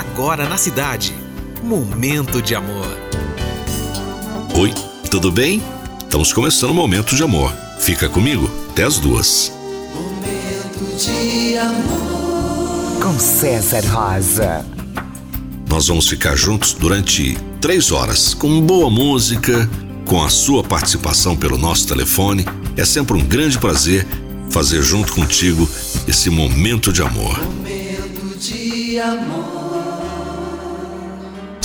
agora na cidade. Momento de amor. Oi, tudo bem? Estamos começando o Momento de Amor. Fica comigo até as duas. Momento de amor. Com César Rosa. Nós vamos ficar juntos durante três horas, com boa música, com a sua participação pelo nosso telefone. É sempre um grande prazer fazer junto contigo esse momento de amor. Momento de amor.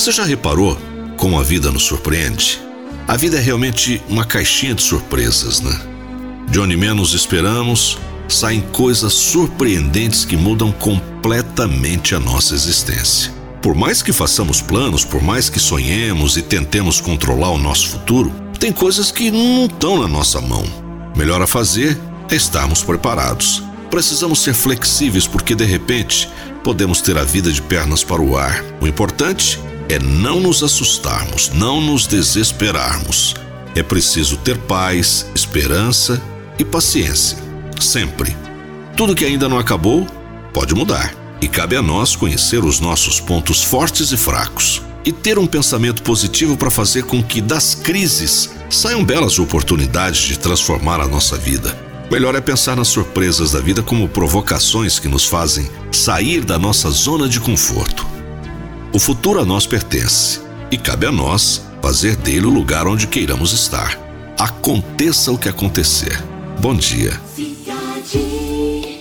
Você já reparou como a vida nos surpreende? A vida é realmente uma caixinha de surpresas, né? De onde menos esperamos, saem coisas surpreendentes que mudam completamente a nossa existência. Por mais que façamos planos, por mais que sonhemos e tentemos controlar o nosso futuro, tem coisas que não estão na nossa mão. Melhor a fazer é estarmos preparados. Precisamos ser flexíveis porque de repente podemos ter a vida de pernas para o ar. O importante é não nos assustarmos, não nos desesperarmos. É preciso ter paz, esperança e paciência. Sempre. Tudo que ainda não acabou pode mudar e cabe a nós conhecer os nossos pontos fortes e fracos e ter um pensamento positivo para fazer com que das crises saiam belas oportunidades de transformar a nossa vida. Melhor é pensar nas surpresas da vida como provocações que nos fazem sair da nossa zona de conforto. O futuro a nós pertence e cabe a nós fazer dele o lugar onde queiramos estar. Aconteça o que acontecer. Bom dia.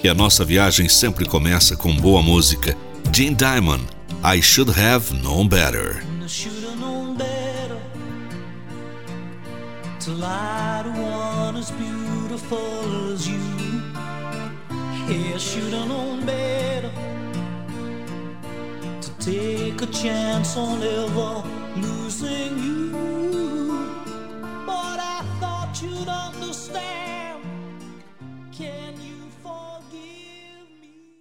E a nossa viagem sempre começa com boa música. Gene Diamond, I Should Have Known Better. To one as beautiful as you. Yeah, I should have known better. Take a chance on ever losing you.